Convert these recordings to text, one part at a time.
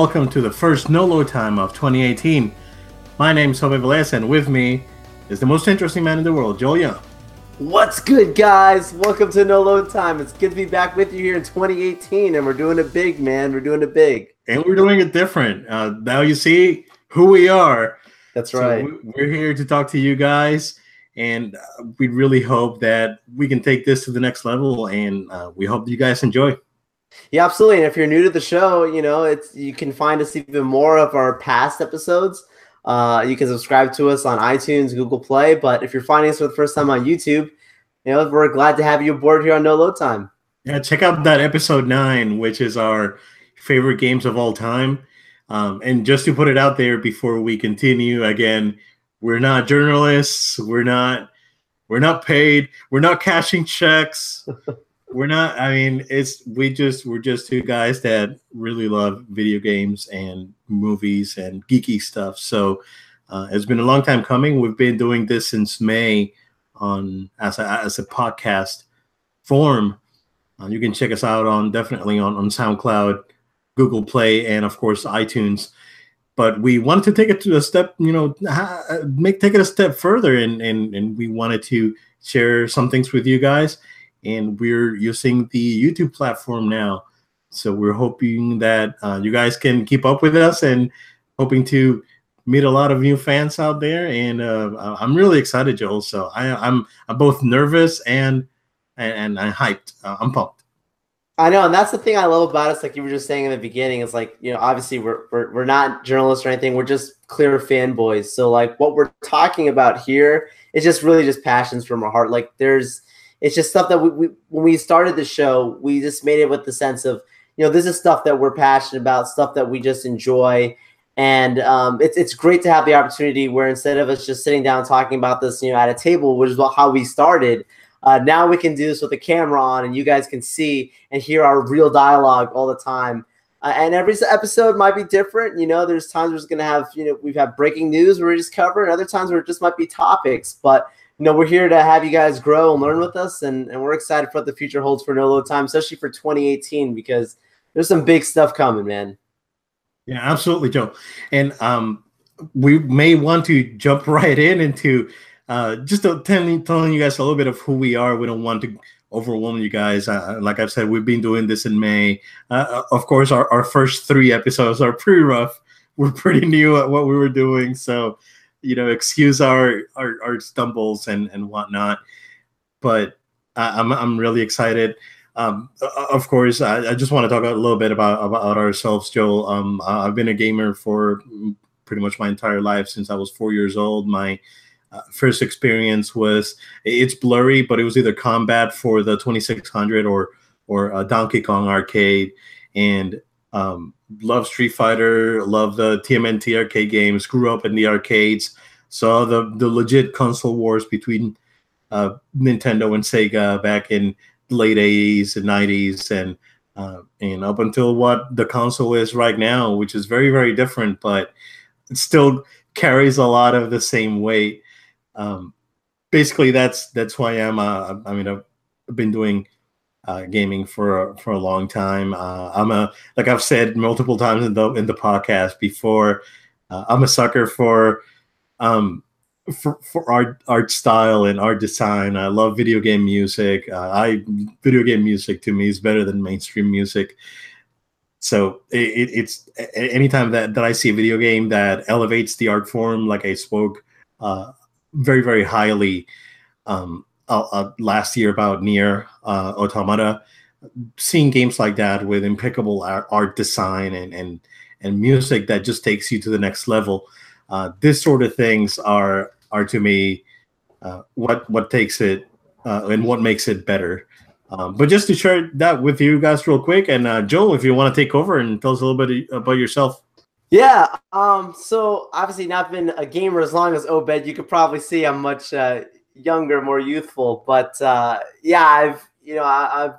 Welcome to the first no load time of 2018. My name is Jose Velez, and with me is the most interesting man in the world, Joel Young. What's good, guys? Welcome to No Load Time. It's good to be back with you here in 2018, and we're doing it big, man. We're doing it big. And we're doing it different. Uh, now you see who we are. That's right. So we're here to talk to you guys, and uh, we really hope that we can take this to the next level, and uh, we hope you guys enjoy. Yeah, absolutely. And if you're new to the show, you know, it's you can find us even more of our past episodes. Uh, you can subscribe to us on iTunes, Google Play. But if you're finding us for the first time on YouTube, you know, we're glad to have you aboard here on No Load Time. Yeah, check out that episode nine, which is our favorite games of all time. Um, and just to put it out there before we continue, again, we're not journalists. We're not. We're not paid. We're not cashing checks. we're not. I mean, it's we just we're just two guys that really love video games and movies and geeky stuff. So uh, it's been a long time coming. We've been doing this since May on as a as a podcast form. Uh, you can check us out on definitely on on SoundCloud Google Play, and of course iTunes. But we wanted to take it to a step, you know, make take it a step further, and and and we wanted to share some things with you guys. And we're using the YouTube platform now, so we're hoping that uh, you guys can keep up with us, and hoping to meet a lot of new fans out there. And uh, I'm really excited, Joel. So I, I'm I'm both nervous and and, and I'm hyped. Uh, I'm pumped. I know, and that's the thing I love about us. Like you were just saying in the beginning, it's like you know, obviously we're we're, we're not journalists or anything. We're just clear fanboys. So like what we're talking about here is just really just passions from our heart. Like there's, it's just stuff that we, we when we started the show, we just made it with the sense of you know this is stuff that we're passionate about, stuff that we just enjoy, and um, it's it's great to have the opportunity where instead of us just sitting down talking about this, you know, at a table, which is how we started uh, now we can do this with a camera on, and you guys can see and hear our real dialogue all the time. Uh, and every episode might be different. You know, there's times we're just gonna have, you know, we've had breaking news where we're just covering. Other times where it just might be topics. But you know, we're here to have you guys grow and learn with us, and, and we're excited for what the future holds for No Load Time, especially for 2018, because there's some big stuff coming, man. Yeah, absolutely, Joe. And um, we may want to jump right in into uh, just telling, telling you guys a little bit of who we are. We don't want to overwhelm you guys. Uh, like I've said, we've been doing this in May. Uh, uh, of course, our, our first three episodes are pretty rough. We're pretty new at what we were doing, so you know, excuse our our, our stumbles and and whatnot. But I'm I'm really excited. Um, of course, I, I, just want to talk a little bit about about ourselves, Joel. Um, I've been a gamer for pretty much my entire life since I was four years old. My uh, first experience was it's blurry, but it was either combat for the 2600 or or uh, Donkey Kong arcade, and um, love Street Fighter, love the TMNT arcade games. Grew up in the arcades, saw the the legit console wars between uh, Nintendo and Sega back in late 80s and 90s, and uh, and up until what the console is right now, which is very very different, but it still carries a lot of the same weight um, basically that's that's why I'm. Uh, I mean, I've been doing uh, gaming for for a long time. Uh, I'm a like I've said multiple times in the in the podcast before. Uh, I'm a sucker for um, for, for art art style and art design. I love video game music. Uh, I video game music to me is better than mainstream music. So it, it's anytime that, that I see a video game that elevates the art form, like I spoke uh, very very highly um, uh, uh, last year about NieR uh, Automata. Seeing games like that with impeccable art, art, design and and and music that just takes you to the next level. Uh, this sort of things are are to me uh, what what takes it uh, and what makes it better. Um, but just to share that with you guys real quick, and uh, Joel, if you want to take over and tell us a little bit about yourself. Yeah. Um. So obviously, not been a gamer as long as Obed. You could probably see I'm much uh, younger, more youthful. But uh, yeah, I've you know I, have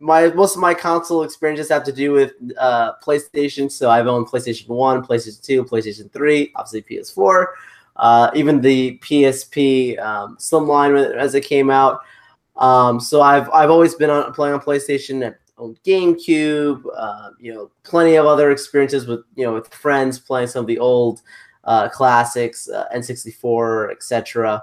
my most of my console experiences have to do with uh, PlayStation. So I've owned PlayStation One, PlayStation Two, PlayStation Three, obviously PS4, uh, even the PSP um, Slimline as it came out. Um, so I've I've always been on, playing on PlayStation owned GameCube. Uh, you know, plenty of other experiences with you know with friends playing some of the old uh, classics, uh, N64, etc.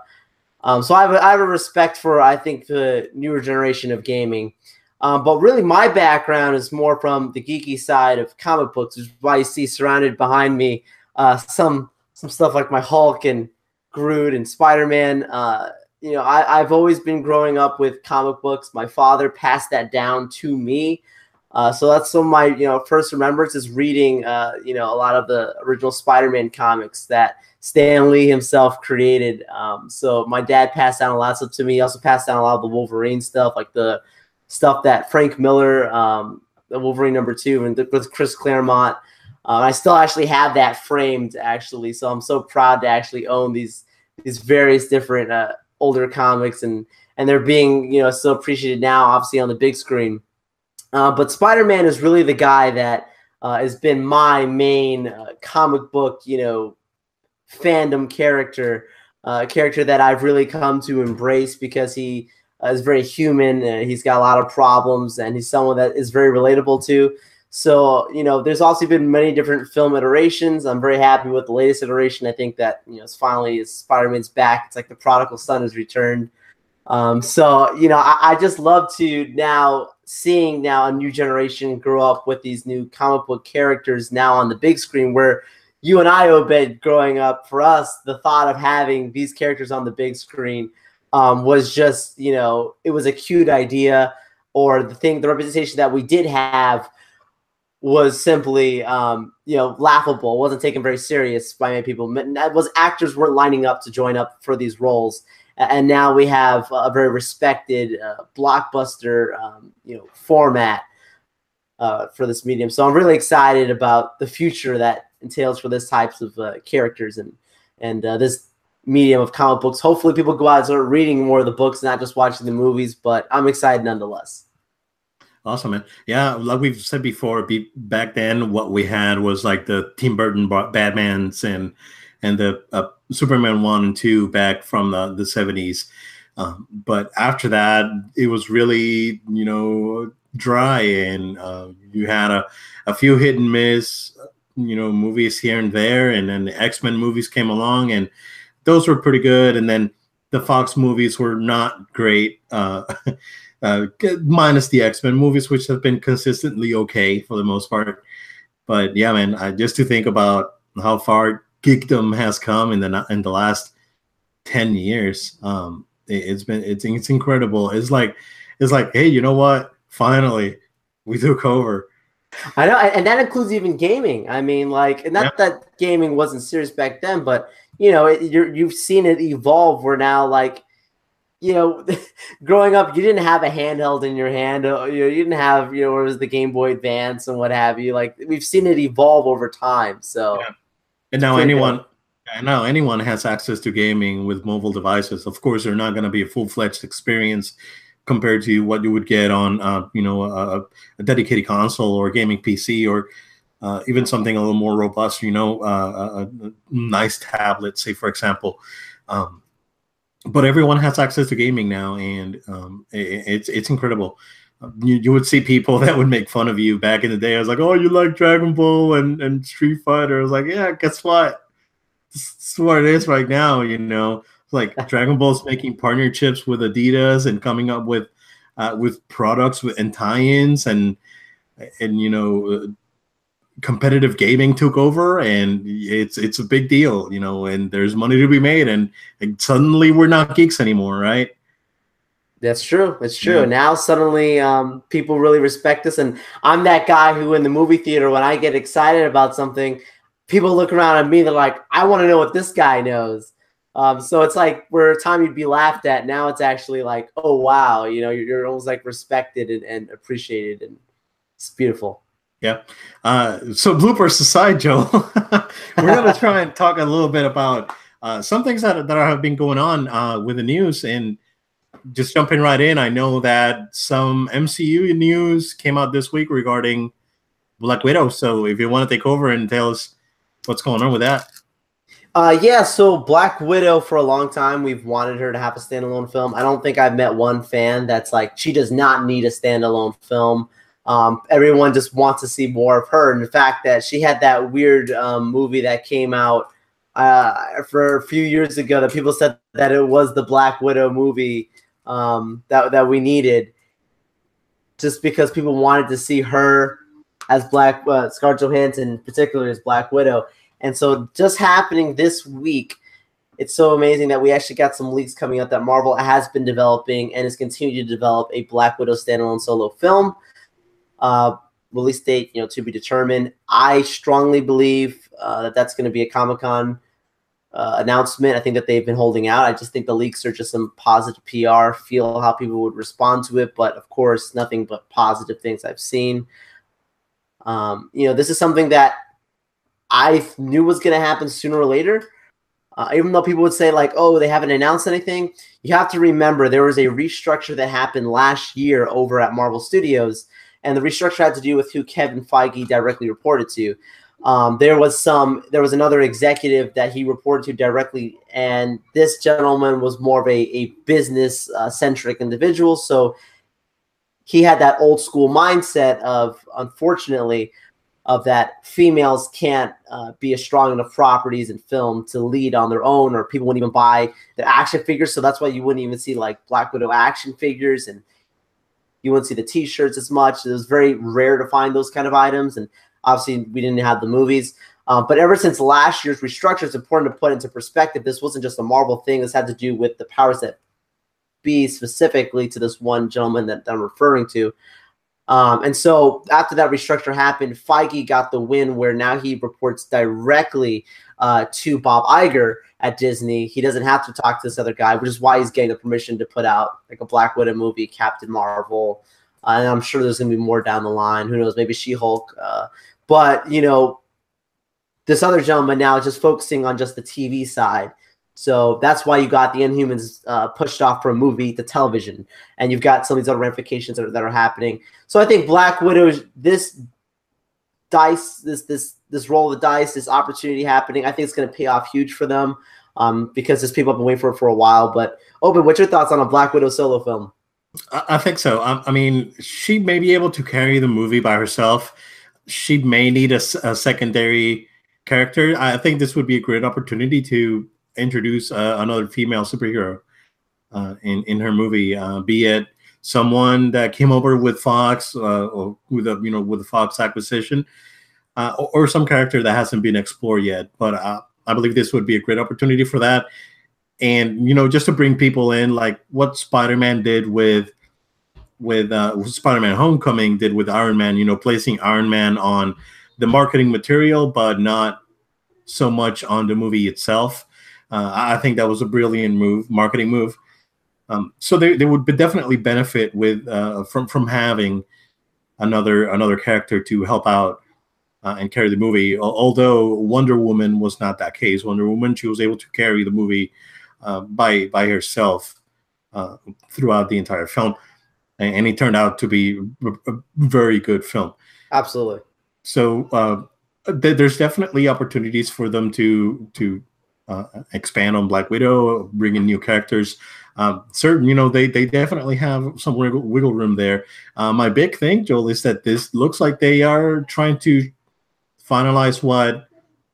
Um, so I have, a, I have a respect for I think the newer generation of gaming. Um, but really, my background is more from the geeky side of comic books, which is why you see surrounded behind me uh, some some stuff like my Hulk and Groot and Spider Man. Uh, you know, I, I've always been growing up with comic books. My father passed that down to me. Uh, so that's some of my you know first remembrance is reading uh, you know a lot of the original Spider-Man comics that Stan Lee himself created. Um, so my dad passed down a lot of stuff to me. He also passed down a lot of the Wolverine stuff, like the stuff that Frank Miller, um, the Wolverine number two, and with Chris Claremont. Uh, I still actually have that framed actually, so I'm so proud to actually own these these various different uh, older comics and and they're being you know so appreciated now, obviously on the big screen. Uh, but Spider Man is really the guy that uh, has been my main uh, comic book, you know, fandom character, uh, character that I've really come to embrace because he uh, is very human. he's got a lot of problems, and he's someone that is very relatable to. So, you know, there's also been many different film iterations. I'm very happy with the latest iteration. I think that, you know, it's finally Spider Man's back. It's like the prodigal son has returned. Um, so, you know, I, I just love to now seeing now a new generation grow up with these new comic book characters now on the big screen where you and I, Obed, growing up, for us, the thought of having these characters on the big screen um, was just, you know, it was a cute idea, or the thing, the representation that we did have was simply, um, you know, laughable. wasn't taken very serious by many people. That was actors weren't lining up to join up for these roles, and now we have a very respected uh, blockbuster, um, you know, format uh, for this medium. So I'm really excited about the future that entails for this types of uh, characters and and uh, this medium of comic books. Hopefully, people go out and start reading more of the books, not just watching the movies. But I'm excited nonetheless. Awesome, man. Yeah, like we've said before, be, back then what we had was like the Tim Burton Batman's and and the uh, Superman one and two back from the the seventies. Um, but after that, it was really you know dry, and uh, you had a a few hit and miss, you know, movies here and there, and then the X Men movies came along, and those were pretty good, and then the Fox movies were not great. Uh, uh, minus the X Men movies, which have been consistently okay for the most part. But yeah, man, I, just to think about how far geekdom has come in the in the last ten years, um, it, has been it's it's incredible. It's like it's like, hey, you know what? Finally, we took over. I know, and that includes even gaming. I mean, like, not yeah. that gaming wasn't serious back then, but you know, it, you've seen it evolve. Where now, like, you know, growing up, you didn't have a handheld in your hand. Uh, you, know, you didn't have, you know, it was the Game Boy Advance and what have you. Like, we've seen it evolve over time. So. Yeah and now anyone, and now anyone has access to gaming with mobile devices. Of course, they're not going to be a full fledged experience compared to what you would get on, uh, you know, a, a, dedicated console or a gaming PC or uh, even something a little more robust. You know, uh, a, a, nice tablet, say for example. Um, but everyone has access to gaming now, and um, it, it's it's incredible you, you would see people that would make fun of you back in the day. I was like, oh, you like Dragon Ball and, and Street Fighter. I was like, yeah, guess what? This, is what it is right now, you know. Like Dragon Ball's making partnerships with Adidas and coming up with uh, with products with and tie-ins and and you know competitive gaming took over and it's it's a big deal, you know, and there's money to be made and, and suddenly we're not geeks anymore, right? That's true. It's true. Yeah. Now suddenly um, people really respect us, and I'm that guy who, in the movie theater, when I get excited about something, people look around at me. They're like, "I want to know what this guy knows." Um, so it's like where a time you'd be laughed at, now it's actually like, "Oh wow," you know, you're, you're almost like respected and, and, appreciated, and it's beautiful. Yeah. Uh, so bloopers aside, Joe, we're gonna try and talk a little bit about uh, some things that that have been going on uh, with the news and just jumping right in, I know that some MCU news came out this week regarding Black Widow. So if you want to take over and tell us what's going on with that. Uh, yeah, so Black Widow for a long time we've wanted her to have a standalone film. I don't think I've met one fan that's like she does not need a standalone film. Um, everyone just wants to see more of her. And the fact that she had that weird um, movie that came out uh, for a few years ago that people said that it was the Black Widow movie um, that that we needed, just because people wanted to see her as Black uh, Scarlett Johansson, particularly as Black Widow. And so, just happening this week, it's so amazing that we actually got some leaks coming out that Marvel has been developing and is continuing to develop a Black Widow standalone solo film. Uh, release date, you know, to be determined. I strongly believe uh, that that's going to be a Comic Con uh, announcement. I think that they've been holding out. I just think the leaks are just some positive PR. Feel how people would respond to it, but of course, nothing but positive things I've seen. Um, you know, this is something that I knew was going to happen sooner or later. Uh, even though people would say like, "Oh, they haven't announced anything," you have to remember there was a restructure that happened last year over at Marvel Studios, and the restructure had to do with who Kevin Feige directly reported to. Um, there was some, there was another executive that he reported to directly, and this gentleman was more of a, a business uh, centric individual. So he had that old school mindset of, unfortunately, of that females can't uh, be as strong enough properties in film to lead on their own, or people wouldn't even buy the action figures. So that's why you wouldn't even see like Black Widow action figures, and you wouldn't see the T-shirts as much. It was very rare to find those kind of items, and obviously we didn't have the movies. Um, but ever since last year's restructure, it's important to put into perspective. This wasn't just a Marvel thing. This had to do with the powers that be, specifically to this one gentleman that I'm referring to. Um, and so after that restructure happened, Feige got the win where now he reports directly uh, to Bob Iger at Disney. He doesn't have to talk to this other guy, which is why he's getting the permission to put out like a Black Widow movie, Captain Marvel. Uh, and I'm sure there's going to be more down the line. Who knows? Maybe She Hulk. Uh, but, you know, this other gentleman now is just focusing on just the TV side. So that's why you got the Inhumans uh, pushed off from movie to television, and you've got some of these other ramifications that are, that are happening. So I think Black Widow, this dice, this this this roll of the dice, this opportunity happening, I think it's going to pay off huge for them um, because there's people have been waiting for it for a while. But Obed, what's your thoughts on a Black Widow solo film? I, think so. I, I, mean, she may be able to carry the movie by herself. She may need a, a secondary character. I think this would be a great opportunity to introduce uh, another female superhero uh, in in her movie, uh, be it someone that came over with Fox uh, or with a you know with the Fox acquisition, uh, or, or, some character that hasn't been explored yet. But I believe this would be a great opportunity for that, and you know just to bring people in, like what Spider Man did with with Spider Man Homecoming did with Iron Man. You know, placing Iron Man on the marketing material, but not so much on the movie itself. Uh, I think that was a brilliant move, marketing move. Um, so they, they would definitely benefit with uh, from from having another another character to help out uh, and carry the movie. Although Wonder Woman was not that case. Wonder Woman she was able to carry the movie uh, by by herself uh, throughout the entire film, and, and, it turned out to be a very good film. Absolutely. So uh, th- there's definitely opportunities for them to to uh, expand on Black Widow, bring in new characters. Um, certain, you know, they they definitely have some wiggle, wiggle room there. Uh, my big thing, Joel, is that this looks like they are trying to finalize what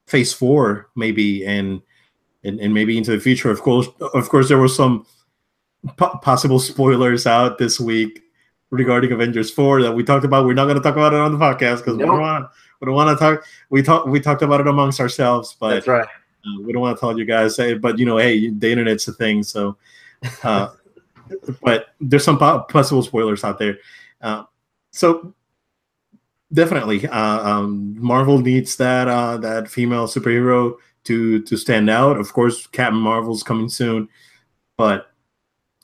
Phase Four maybe, and and, and maybe into the future. Of course, of course, there were some po- possible spoilers out this week regarding Avengers Four that we talked about. We're not going to talk about it on the podcast because nope. we don't want we don't want to talk. We talk we talked about it amongst ourselves, but that's right uh, we don't want to tell you guys, say, but you know, hey, the internet's a thing. So, uh, but there's some possible spoilers out there. Uh, so definitely, uh, um, Marvel needs that uh, that female superhero to to stand out. Of course, Captain Marvel's coming soon, but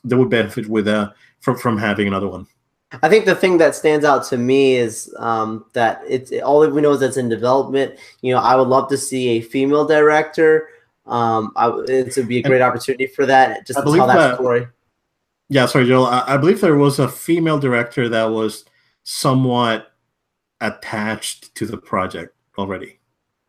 they would benefit with uh from from having another one. I think the thing that stands out to me is um, that it's all we know is that's in development. You know, I would love to see a female director. Um, I, it would be a great and opportunity for that. Just to tell that, that, story. Yeah, sorry, Joel. I, I, believe there was a female director that was somewhat attached to the project already.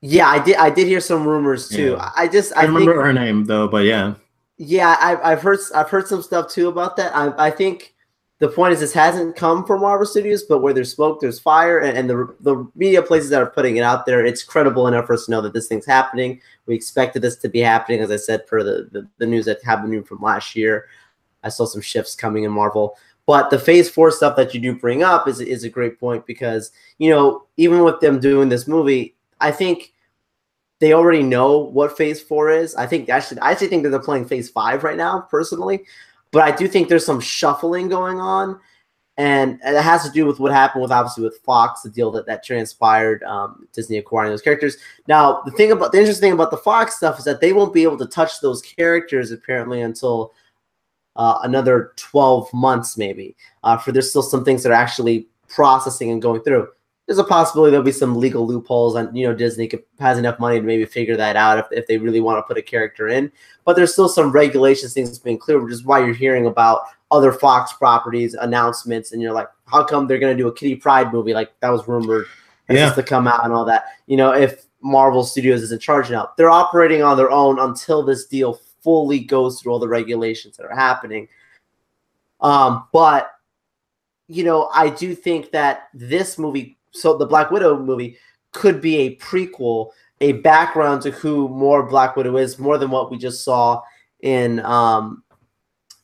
Yeah, I did. I did hear some rumors too. Yeah. I just I, I remember think, her name though, but yeah. Yeah, I've, I've heard I've heard some stuff too about that. I, I think the point is this hasn't come from Marvel Studios, but where there's smoke, there's fire, and, and, the the media places that are putting it out there, it's credible enough for us to know that this thing's happening. We expected this to be happening, as I said, per the, the, the news that happened from last year. I saw some shifts coming in Marvel. But the phase four stuff that you do bring up is, is a great point because, you know, even with them doing this movie, I think they already know what phase four is. I think actually I actually think that they're playing phase five right now, personally. But I do think there's some shuffling going on, and it has to do with what happened with obviously with Fox, the deal that that transpired, um, Disney acquiring those characters. Now, the thing about the interesting thing about the Fox stuff is that they won't be able to touch those characters apparently until uh, another 12 months, maybe. Uh, for there's still some things that are actually processing and going through there's a possibility there'll be some legal loopholes and you know disney could, has enough money to maybe figure that out if, if they really want to put a character in. But there's still some regulations things being clear which is why you're hearing about other fox properties announcements and you're like how come they're going to do a Kitty Pryde movie? Like that was rumored yeah. to come out and all that. You know if marvel studios is in charge now they're operating on their own until this deal fully goes through all the regulations that are happening. Um, but you know i do think that this movie so the Black Widow movie could be a prequel, a background to who more Black Widow is, more than what we just saw in um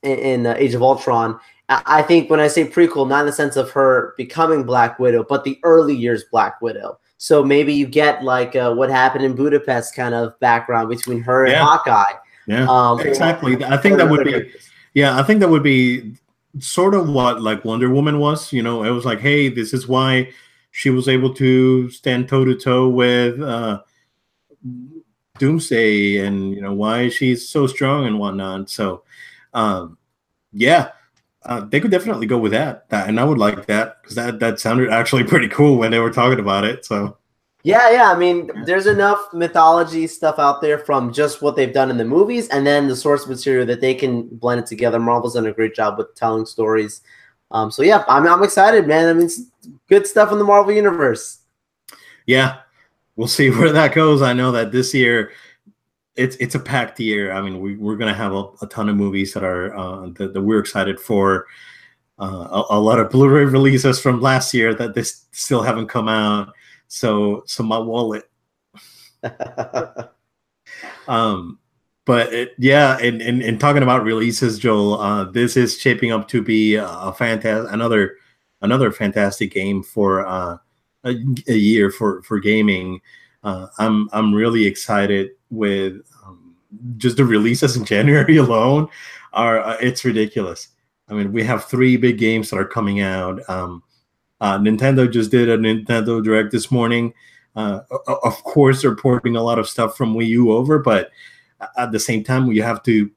in, in uh, Age of Ultron. I think when I say prequel, not in the sense of her becoming Black Widow, but the early years Black Widow. So maybe you get like uh, what happened in Budapest kind of background between her and yeah. Hawkeye. Yeah, um, exactly. I think that would be. Yeah, I think that would be sort of what like Wonder Woman was. You know, it was like, hey, this is why she was able to stand toe to toe with uh, Doomsday, and you know why she's so strong and whatnot. So, um, yeah, uh, they could definitely go with that. that and I would like that because that that sounded actually pretty cool when they were talking about it. So. Yeah, yeah. I mean, there's enough mythology stuff out there from just what they've done in the movies, and then the source material that they can blend it together. Marvel's done a great job with telling stories um, so yeah, I'm I'm excited, man. I mean, good stuff in the Marvel universe. Yeah, we'll see where that goes. I know that this year it's it's a packed year. I mean, we, we're gonna have a, a ton of movies that are uh, that, that we're excited for. Uh, a, a, lot of Blu-ray releases from last year that this still haven't come out. So, so my wallet. um, but it, yeah, and, and, and talking about releases, Joel, uh, this is shaping up to be a fantastic another another fantastic game for uh, a, a, year for for gaming. Uh, I'm I'm really excited with um, just the releases in January alone. Are uh, it's ridiculous. I mean, we have three big games that are coming out. Um, uh, Nintendo just did a Nintendo Direct this morning. Uh, of course, they're porting a lot of stuff from Wii U over, but at the same time, you have to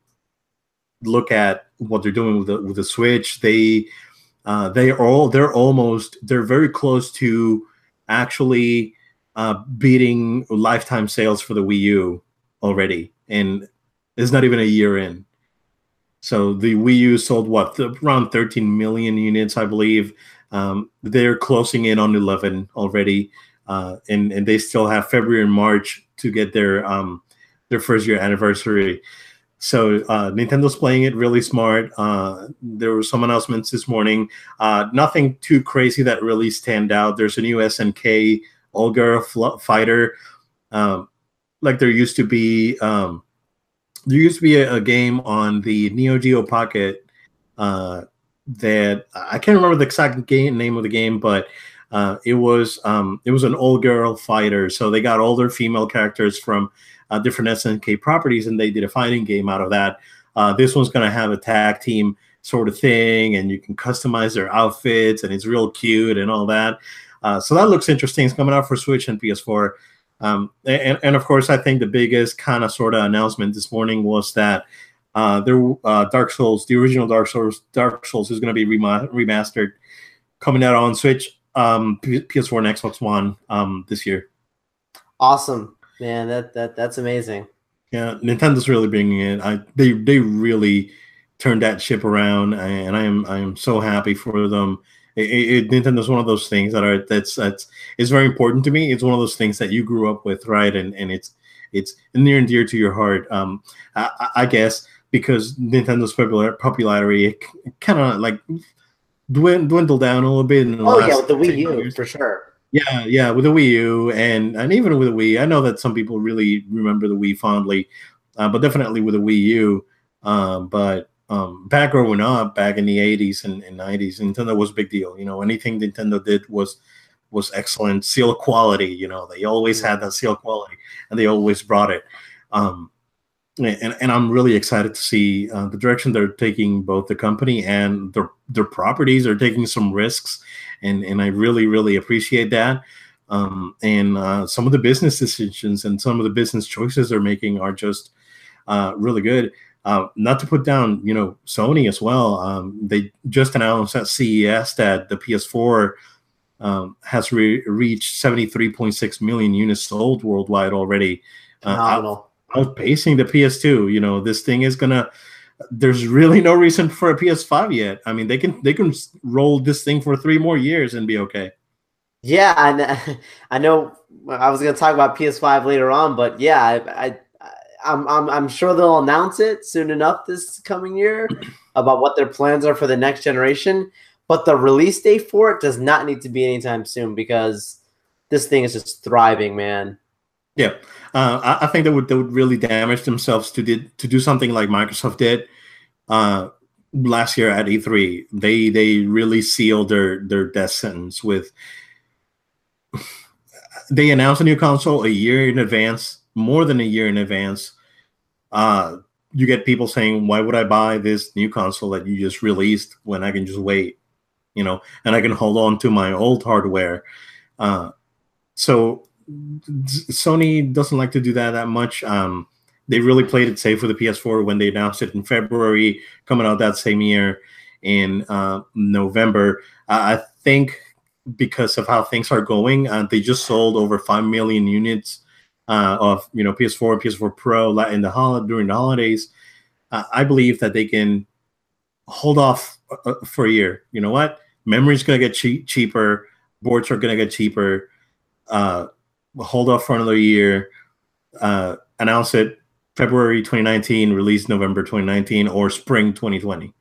look at what they're doing with the with the Switch. They uh, they are all they're almost they're very close to actually uh, beating lifetime sales for the Wii U already, and it's not even a year in. So the Wii U sold what around 13 million units, I believe. Um, they're closing in on 11 already, uh, and and they still have February and March to get their um, their first year anniversary. So uh, Nintendo's playing it really smart. Uh, there were some announcements this morning. Uh, nothing too crazy that really stand out. There's a new SNK Olga fighter. Um, like there used to be. Um, there used to be a, a, game on the Neo Geo Pocket uh, that I can't remember the exact game name of the game, but uh, it was um, it was an old girl fighter. So they got older female characters from uh, different SNK properties, and they did a fighting game out of that. Uh, this one's going to have a tag team sort of thing, and you can customize their outfits, and it's real cute and all that. Uh, so that looks interesting. It's coming out for Switch and PS4. Um, and, and of course, I think the biggest kind of sort of announcement this morning was that uh, there, uh, Dark Souls, the original Dark Souls, Dark Souls is going to be remastered, coming out on Switch, um, PS4 and Xbox One um, this year. Awesome. Man, that that that's amazing. Yeah, Nintendo's really bringing it. I they they really turned that ship around, and I am I am so happy for them. It, it, Nintendo's one of those things that are that's that's is very important to me. It's one of those things that you grew up with, right? And and it's it's near and dear to your heart. Um, I, I guess because Nintendo's popular popularity kind of like dwindled down a little bit. In the oh yeah, with the Wii U years. for sure. Yeah, yeah, with the Wii U and and even with the Wii, I know that some people really remember the Wii fondly, uh, but definitely with the Wii U. Um, but um, back growing up, back in the '80s and, and '90s, Nintendo was a big deal. You know, anything Nintendo did was was excellent. Seal quality, you know, they always had that seal quality, and they always brought it. Um, and, and I'm really excited to see uh, the direction they're taking. Both the company and their their properties are taking some risks, and and I really really appreciate that. Um, and uh, some of the business decisions and some of the business choices they're making are just uh, really good. Uh, not to put down, you know, Sony as well. Um, they just announced at CES that the PS4 um, has re- reached 73.6 million units sold worldwide already. Uh, Outpacing the PS2. You know, this thing is gonna. There's really no reason for a PS5 yet. I mean, they can they can roll this thing for three more years and be okay. Yeah, and I know I was to talk about PS5 later on, but yeah, I, I I'm, I'm, I'm sure they'll announce it soon enough this coming year about what their plans are for the next generation. But the release date for it does not need to be anytime soon because this thing is just thriving, man. Yeah, uh, I, I, think they would they would really damage themselves to did to do something like Microsoft did uh, last year at E3. They they really sealed their their death sentence with. They announced a new console a year in advance, more than a year in advance. Uh, you get people saying, "Why would I buy this new console that you just released when I can just wait?" You know, and I can hold on to my old hardware. Uh, so Sony doesn't like to do that that much. Um, they really played it safe with the PS4 when they announced it in February, coming out that same year in uh, November. Uh, I think because of how things are going, uh, they just sold over five million units uh, of you know PS4, PS4 Pro in the hol- during the holidays. Uh, I believe that they can hold off uh, for a year. You know what? Memory's going to get cheap, cheaper. Boards are going to get cheaper. Uh, hold off for another year, uh, announce it February 2019, release November 2019, or spring 2020.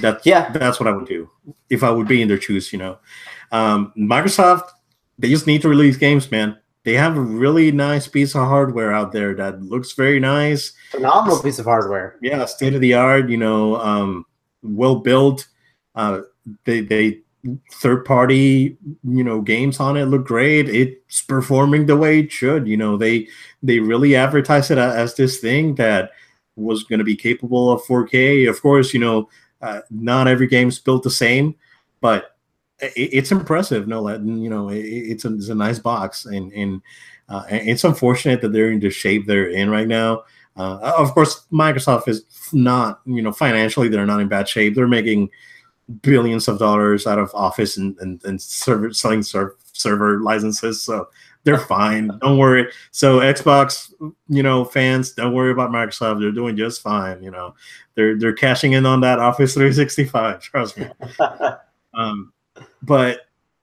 That's yeah, that's what I would do if I would be in their shoes. You know, um, Microsoft they just need to release games, man. They have a really nice piece of hardware out there that looks very nice. Phenomenal piece of hardware. Yeah, state of the art. You know, um, well built. Uh, they they third party you know games on it look great. It's performing the way it should. You know they they really advertise it as this thing that was going to be capable of 4k of course you know uh, not every game's built the same but it, it's impressive no you know it, it's, a, it's a nice box and and uh, it's unfortunate that they're in the shape they're in right now. Uh, of course microsoft is not you know financially they're not in bad shape. They're making billions of dollars out of Office and and, and server selling server server licenses, so they're fine. Don't worry. So Xbox, you know, fans, don't worry about Microsoft. They're doing just fine. You know, they're they're cashing in on that Office 365. Trust me. um, but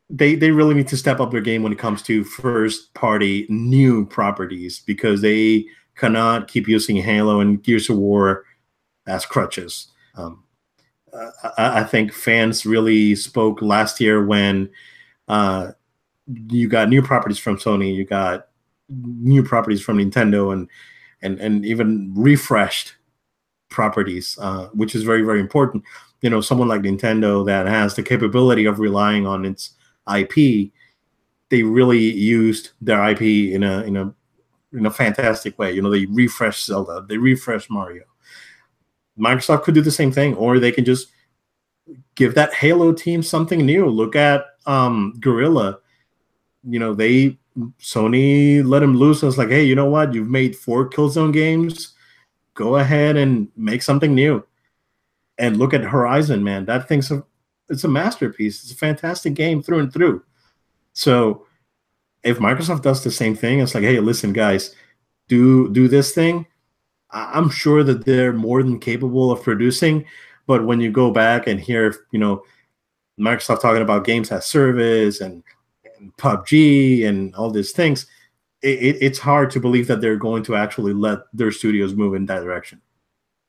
they they really need to step up their game when it comes to first party new properties because they cannot keep using Halo and Gears of War as crutches. Um, I, I, think fans really spoke last year when uh, you got new properties from Sony, you got new properties from Nintendo, and and and even refreshed properties, uh, which is very very important. You know, someone like Nintendo that has the capability of relying on its IP, they really used their IP in a in a in a fantastic way. You know, they refreshed Zelda, they refreshed Mario. Microsoft could do the same thing, or they can just give that Halo team something new. Look at um Guerrilla. You know, they Sony let him loose and was like, hey, you know what? You've made four Killzone games. Go ahead and make something new. And look at Horizon, man. That thing's a it's a masterpiece. It's a fantastic game through and through. So if Microsoft does the same thing, it's like, hey, listen, guys, do do this thing I'm sure that they're more than capable of producing. But when you go back and hear, you know, Microsoft talking about games as service and, and PUBG and all these things, it, it's hard to believe that they're going to actually let their studios move in that direction.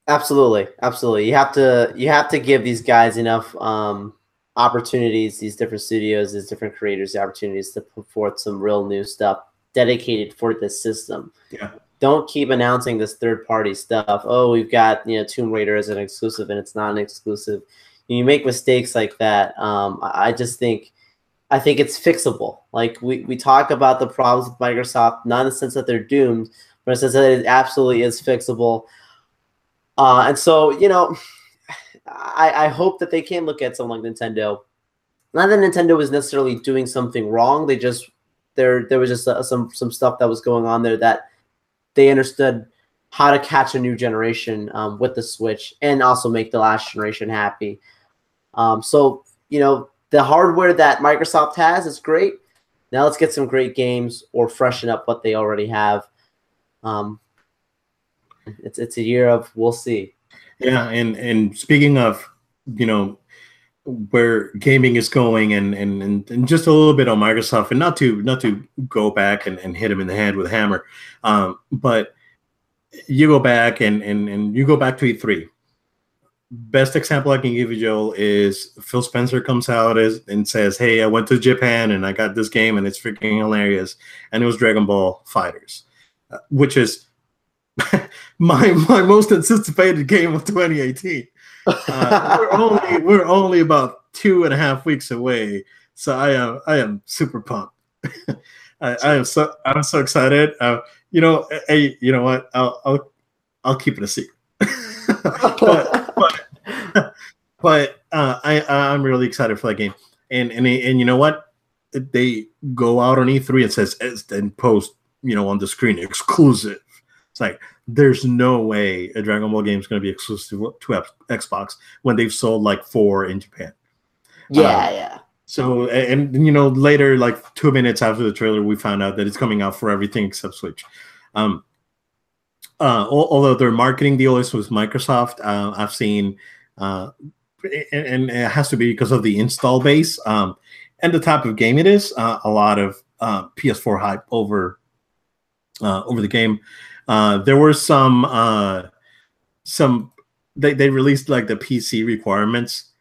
Absolutely, absolutely. You have to you have to give these guys enough um, opportunities, these different studios, these different creators, the opportunities to put forth some real new stuff dedicated for this system. Yeah. Don't keep announcing this third party stuff. Oh, we've got you know Tomb Raider as an exclusive and it's not an exclusive. You make mistakes like that. Um, I just think I think it's fixable. Like we, we talk about the problems with Microsoft, not in the sense that they're doomed, but in the sense that it absolutely is fixable. Uh, and so, you know, I, I hope that they can look at something like Nintendo. Not that Nintendo was necessarily doing something wrong. They just there there was just uh, some some stuff that was going on there that they understood how to catch a new generation um, with the Switch and also make the last generation happy. Um, so you know the hardware that Microsoft has is great. Now let's get some great games or freshen up what they already have. Um, it's it's a year of we'll see. Yeah, and and speaking of, you know, where gaming is going and, and and and just a little bit on Microsoft and not to not to go back and, and hit him in the head with a hammer. Um, but you go back and and and you go back to E3. Best example I can give you, Joel, is Phil Spencer comes out as, and says, Hey, I went to Japan and I got this game and it's freaking hilarious. And it was Dragon Ball FighterZ, uh, which is my my most anticipated game of 2018. Uh, we're only we're only about two and a half weeks away, so I am I am super pumped. I, I, am so I'm so excited. Uh, you know, hey, you know what? I'll I'll, I'll keep it a secret. but but, but uh, I I'm really excited for that game. And and and you know what? They go out on E3 and says and post you know on the screen exclusive it's like there's no way a Dragon Ball game is going to be exclusive to Xbox when they've sold like four in Japan. Yeah, um, yeah. So and, and, you know later, like two minutes after the trailer, we found out that it's coming out for everything except Switch. Um, uh, although their marketing deal is with Microsoft, uh, I've seen, uh, and, and, it has to be because of the install base um, and the type of game it is. Uh, a lot of uh, PS4 hype over uh, over the game. Uh, there were some uh, some they, they released like the PC requirements.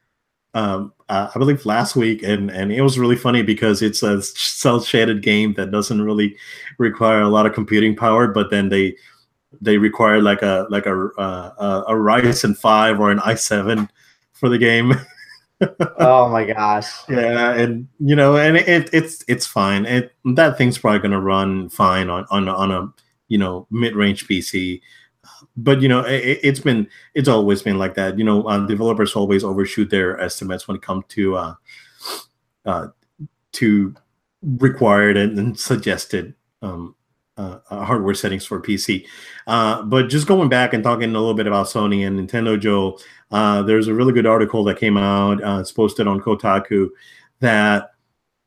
Um, uh, I believe last week, and and it was really funny because it's a cel shaded game that doesn't really require a lot of computing power, but then they they require like a like a uh, a Ryzen five or an i7 for the game. oh my gosh! Yeah, and you know, and it, it's it's fine. It that thing's probably gonna run fine on on on a you know mid-range PC. But you know it, has been it's always been like that. You know, uh, developers always overshoot their estimates when it comes to uh, uh, to required and, and suggested um, uh, uh, hardware settings for PC. Uh, but just going back and talking a little bit about Sony and Nintendo, Joe, uh, there's a really good article that came out. Uh, it's posted on Kotaku that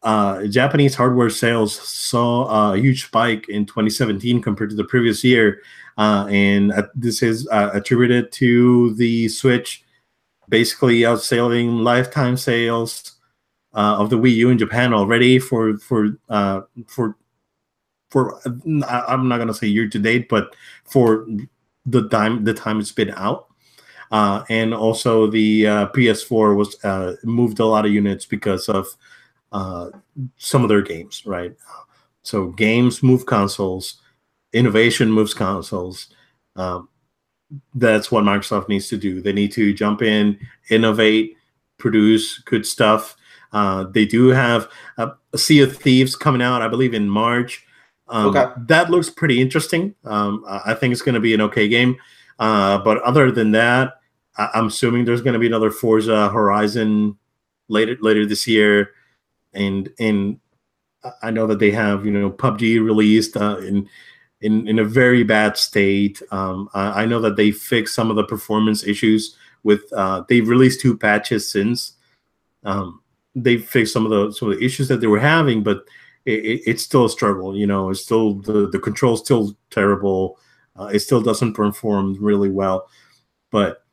uh, Japanese hardware sales saw a huge spike in 2017 compared to the previous year, uh, and uh, this is uh, attributed to the Switch basically outselling lifetime sales uh, of the Wii U in Japan already for for uh, for for I'm not gonna say year to date, but for the time the time it's been out. and also the PS4 was moved a lot of units because of uh, some of their games, right? So games move consoles, innovation moves consoles. Um, that's what Microsoft needs to do. They need to jump in, innovate, produce good stuff. Uh, they do have a, a, Sea of Thieves coming out, I believe, in March. Um, okay. That looks pretty interesting. Um, I think it's going to be an okay game. Uh, but other than that, I- am assuming there's going to be another Forza Horizon later later this year and and I know that they have you know PUBG released uh, in in in a very bad state. Um, I, I, know that they fixed some of the performance issues with. Uh, they've released two patches since. Um, they fixed some of the some of the issues that they were having, but it, it, it's still a struggle. You know, it's still the the control's still terrible. Uh, it still doesn't perform really well, but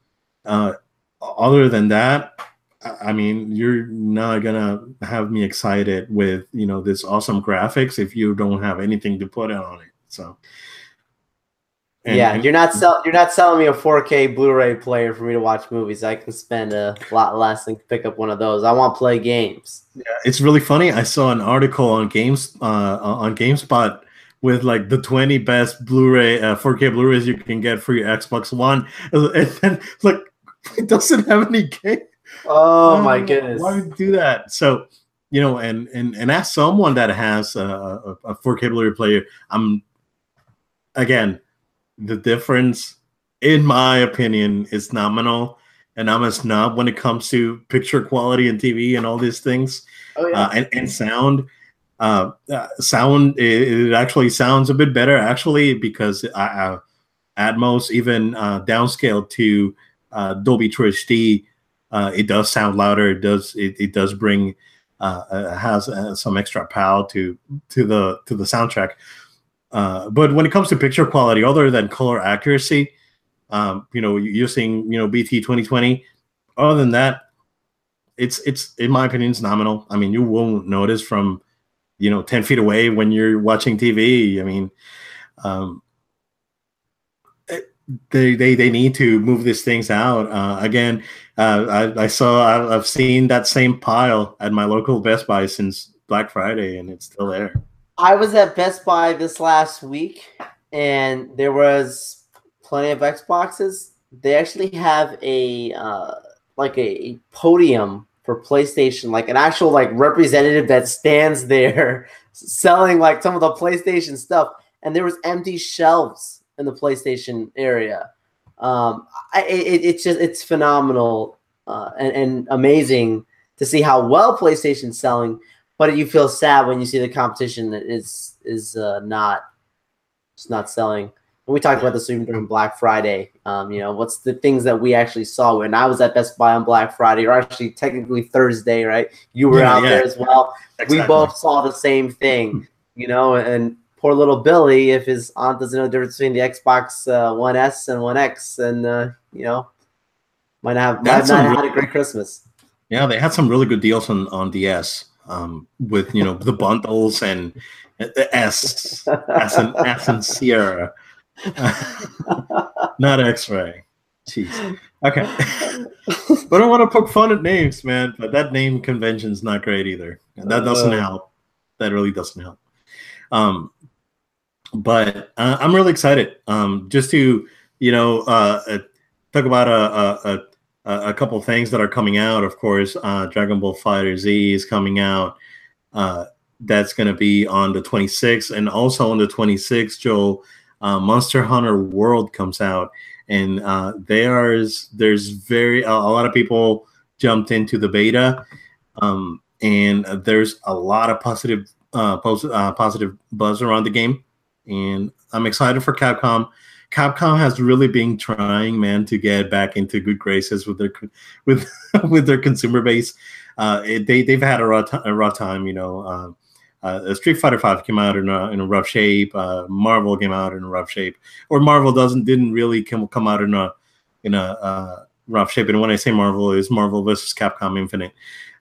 uh, other than that, I mean, you're not gonna have me excited with you know this awesome graphics if you don't have anything to put on it. So, And, yeah, and, you're not sell- you're not selling me a 4K Blu-ray player for me to watch movies. I can spend a lot less and pick up one of those. I want to play games. Yeah, it's really funny. I saw an article on games uh, on GameSpot with like the 20 best Blu-ray uh, 4K Blu-rays you can get for your Xbox One, and then like it doesn't have any game. Oh my goodness! Why would you do that? So you know, and and and ask someone that has a, a 4K Blu-ray player, I'm again the difference, in my opinion, is nominal. And I'm a snob when it comes to picture quality and TV and all these things, oh, yeah. uh, and, and sound. Uh, uh, sound it, it, actually sounds a bit better actually because uh, Atmos even uh, downscaled to uh, Dolby True HD. Uh, it does sound louder. It does it, it does bring uh, uh has uh, some extra power to to the to the soundtrack. Uh, but when it comes to picture quality, other than color accuracy, um, you know, using you know BT 2020, other than that, it's it's in my opinion, it's nominal. I mean, you won't notice from you know 10 feet away when you're watching TV. I mean, um, eh, they they they need to move these things out. Uh, again, uh, I, I saw I, have seen that same pile at my local Best Buy since Black Friday, and it's still there. I was at Best Buy this last week, and there was plenty of Xboxes. They actually have a uh, like a podium for PlayStation, like an actual like representative that stands there selling like some of the PlayStation stuff, and there was empty shelves in the PlayStation area. Um, I, it, it's just it's phenomenal uh, and, and amazing to see how well PlayStation's selling but you feel sad when you see the competition is is uh, not it's not selling. And we talked about this even during Black Friday. Um, you know, what's the things that we actually saw when I was at Best Buy on Black Friday, or actually technically Thursday, right? You were yeah, out yeah. there as well. Exactly. We both saw the same thing, you know, and poor little Billy, if his aunt doesn't know the difference between the Xbox uh, One S and One X, and uh, you know, might have might not have had a great Christmas. Yeah, they had some really good deals on on DS um, with you know the bundles and the S S and S and Sierra, not X-ray. Jeez. Okay. but I don't want to poke fun at names, man. But that name convention's not great either. And that doesn't uh, help. That really doesn't help. Um, but uh, I'm really excited. Um, just to you know uh, uh talk about a, a, a couple things that are coming out. Of course, uh, Dragon Ball FighterZ is coming out. Uh, that's going to be on the 26th, and also on the 26th, Joe, uh, Monster Hunter World comes out, and uh, there's there's very a, a, lot of people jumped into the beta, um, and there's a lot of positive uh, uh, positive buzz around the game, and I'm excited for Capcom Capcom has really been trying, man, to get back into good graces with their with with their consumer base. Uh, it, they they've had a rough, a rough time, you know. Um, uh, Street Fighter Five came out in a, in a rough shape. Uh, Marvel came out in a rough shape, or Marvel doesn't didn't really come come out in a in a uh, rough shape. And when I say Marvel, is Marvel versus Capcom Infinite.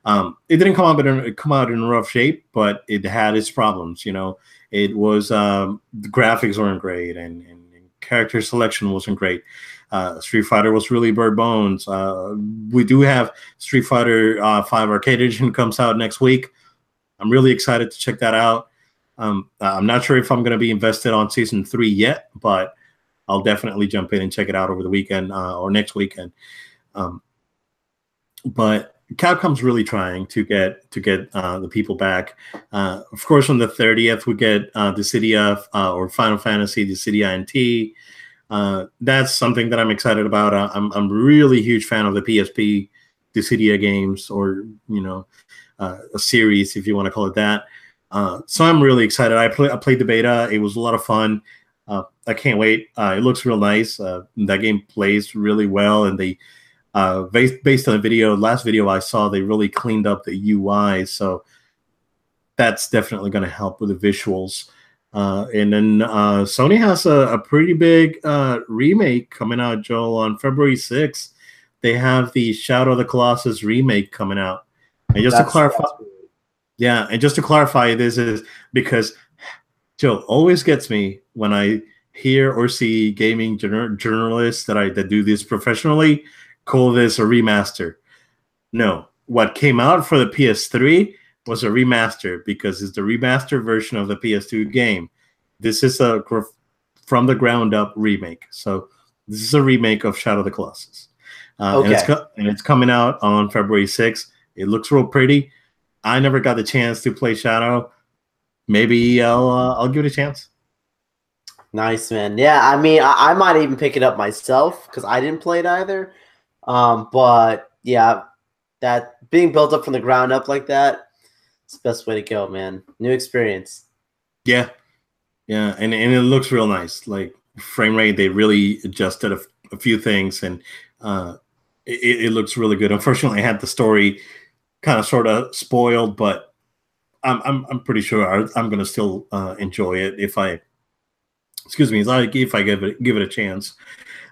Um, it didn't come out in come out in a rough shape, but it had its problems. You know, it was um, the graphics weren't great, and, and character selection wasn't great. Uh, Street Fighter was really bare bones. Uh, we do have Street Fighter uh, Five Arcade Edition comes out next week. I'm really excited to check that out. Um, I'm not sure if I'm going to be invested on season three yet, but I'll definitely jump in and check it out over the weekend uh, or next weekend. Um, but Capcom's really trying to get to get uh, the people back. Uh, of course, on the 30th, we get uh, Dissidia uh, or Final Fantasy Dissidia NT. Uh, that's something that I'm excited about. Uh, I'm I'm really huge fan of the PSP the Dissidia games, or you know, uh, a series if you want to call it that. so I'm really excited. I play I played the beta. It was a lot of fun. I can't wait. it looks real nice. that game plays really well, and they uh, based based on the video, last video I saw, they really cleaned up the UI, so that's definitely going to help with the visuals. Uh, and then uh, Sony has a, a pretty big uh, remake coming out, Joel, on February 6th. They have the Shadow of the Colossus remake coming out. And just that's, to clarify, yeah, and just to clarify, this is because Joel always gets me when I hear or see gaming journal- journalists that I that do this professionally call this a remaster. No, what came out for the PS3 was a remaster because it's the remaster version of the PS2 game. This is a from the ground up remake. So this is a remake of Shadow of the Colossus. Uh, and, it's and it's coming out on February 6th. It looks real pretty. I never got the chance to play Shadow. Maybe I'll uh, I'll give it a chance. Nice man. Yeah, I mean, I, I might even pick it up myself because I didn't play it either. Um, but yeah, that being built up from the ground up like that, it's the best way to go, man. New experience. Yeah, yeah, and and it looks real nice. Like frame rate, they really adjusted a, few things, and uh, it, it looks really good. Unfortunately, I had the story kind of sort of spoiled, but I'm I'm, I'm pretty sure I, I'm going to still uh, enjoy it if I, excuse me, if I give it give it a chance.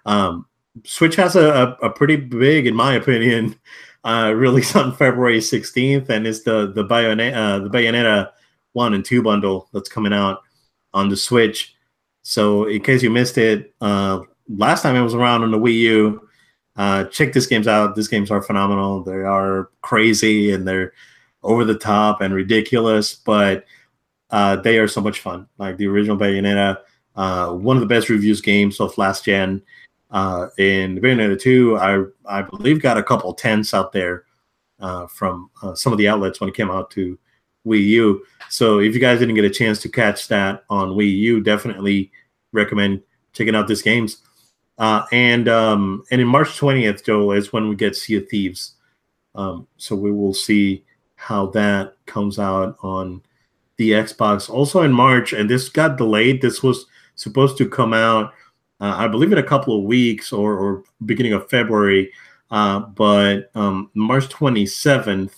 Um, Switch has a, a, a pretty big, in my opinion, uh, release on February 16th, and it's the the Bayonetta uh, the Bayonetta one and two bundle that's coming out on the Switch. So in case you missed it, uh, last time it was around on the Wii U. Uh, check these games out. These games are phenomenal. They are crazy and they're over the top and ridiculous, but uh, they are so much fun. Like the original Bayonetta, uh, one of the best reviews games of last gen. Uh, in Bayonetta 2, I I believe got a couple tens out there uh, from uh, some of the outlets when it came out to Wii U. So if you guys didn't get a chance to catch that on Wii U, definitely recommend checking out this games. Uh, and um, and in March 20th, Joe, is when we get Sea of Thieves. Um, so we will see how that comes out on the Xbox. Also in March, and this got delayed. This was supposed to come out, uh, I believe, in a couple of weeks or, or beginning of February. Uh, but um, March 27th,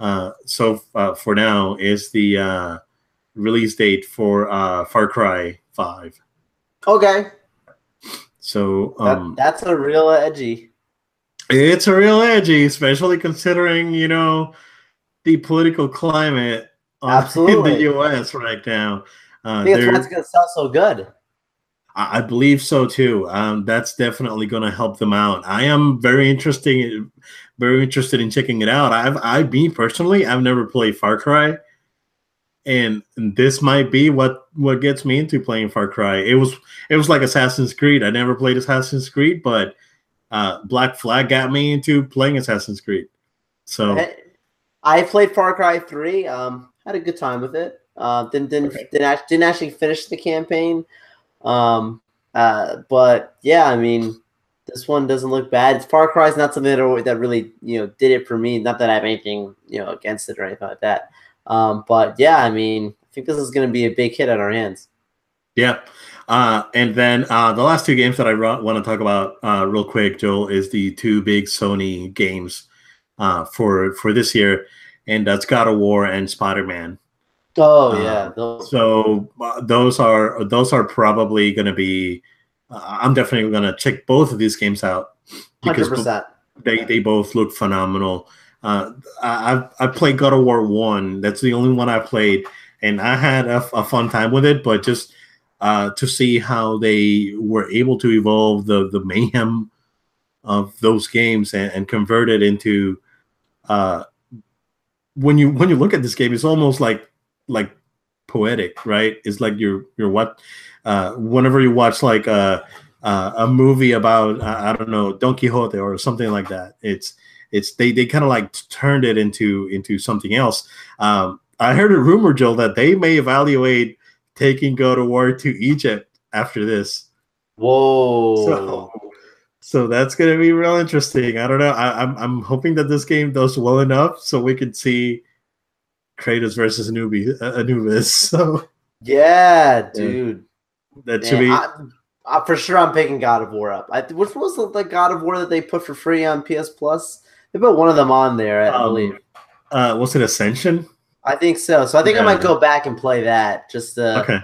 uh, so uh, for now, is the uh, release date for uh, Far Cry 5. Okay, So that, um, that's a real edgy. it's a real edgy, especially considering, you know, the political climate uh, in the U.S. right now. Uh, I think that's why it's gonna sell so good. I I believe so too. Um, that's definitely going to help them out. I am very interested, very interested in checking it out. I've, I, me personally, I've never played Far Cry, and this might be what what gets me into playing Far Cry. It was, it was like Assassin's Creed. I never played Assassin's Creed, but uh, Black Flag got me into playing Assassin's Creed. So I- I played Far Cry Three. Um, had a good time with it. Uh, didn't didn't Okay. didn't, didn't actually finish the campaign. Um, uh, but yeah, I mean, this one doesn't look bad. It's Far Cry is not something that, that really you know did it for me. Not that I have anything you know against it or anything like that. Um, but yeah, I mean, I think this is going to be a big hit on our hands. Yeah. Uh, and then uh, the last two games that I want to talk about uh, real quick, Joel, is the two big Sony games uh, for for this year, and that's God of War and Spider Man. Oh Uh, yeah, those- So uh, those are those are probably going to be. Uh, I'm definitely going to check both of these games out because they they both look phenomenal. Uh, I I've- I played God of War one. That's the only one I played, and I had a, a fun time with it. But just uh, to see how they were able to evolve the the mayhem of those games and, and convert it into uh, when you when you look at this game, it's almost like like poetic, right? It's like you're you're what uh, whenever you watch like a uh, a movie about I, I don't know Don Quixote or something like that. It's it's they they kind of like turned it into into something else. Um, I heard a rumor, Joel, that they may evaluate taking God of War to Egypt after this. Whoa. So, so that's gonna be real interesting. I don't know. I, I'm I'm hoping that this game does well enough so we can see Kratos versus Anubis. Uh, Anubis. So yeah, dude. that should be. I, I, for sure, I'm picking God of War up. I, which was the like, God of War that they put for free on PS Plus? They put one of them on there, I Um, believe. uh, was it Ascension? I think so. So I think I yeah. might go back and play that just to Okay.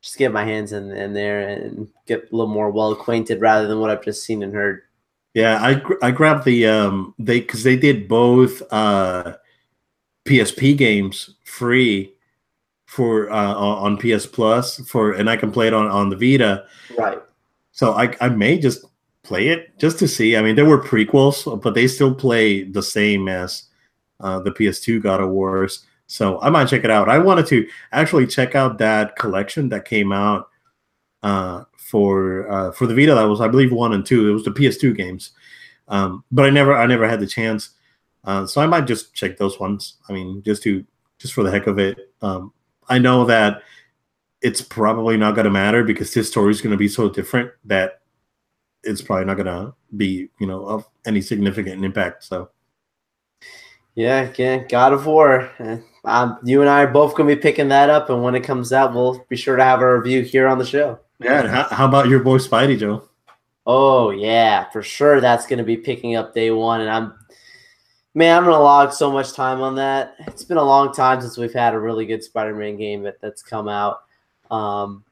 just get my hands in, in there and get a little more well acquainted rather than what I've just seen and heard. Yeah, I I grabbed the um they because they did both uh PSP games free for uh, on PS Plus for, and I can play it on on the Vita. Right. So I I may just play it just to see. I mean, there were prequels, but they still play the same as uh, the PS2 God of Wars. So I might check it out. I wanted to actually check out that collection that came out uh, for uh, for the Vita. That was, I believe, one and two. It was the PS2 games, um, but I never I never had the chance. Uh, so I might just check those ones. I mean, just to just for the heck of it. Um, I know that it's probably not going to matter because this story is going to be so different that it's probably not going to be you know of any significant impact. So. Yeah, again, God of War. Um, you and I are both going to be picking that up, and when it comes out, we'll be sure to have a review here on the show. Yeah, how, how about your boy Spidey, Joe? Oh yeah, for sure. That's going to be picking up day one, and I'm man, I'm going to log so much time on that. It's been a long time since we've had a really good Spider-Man game that, that's come out. Um,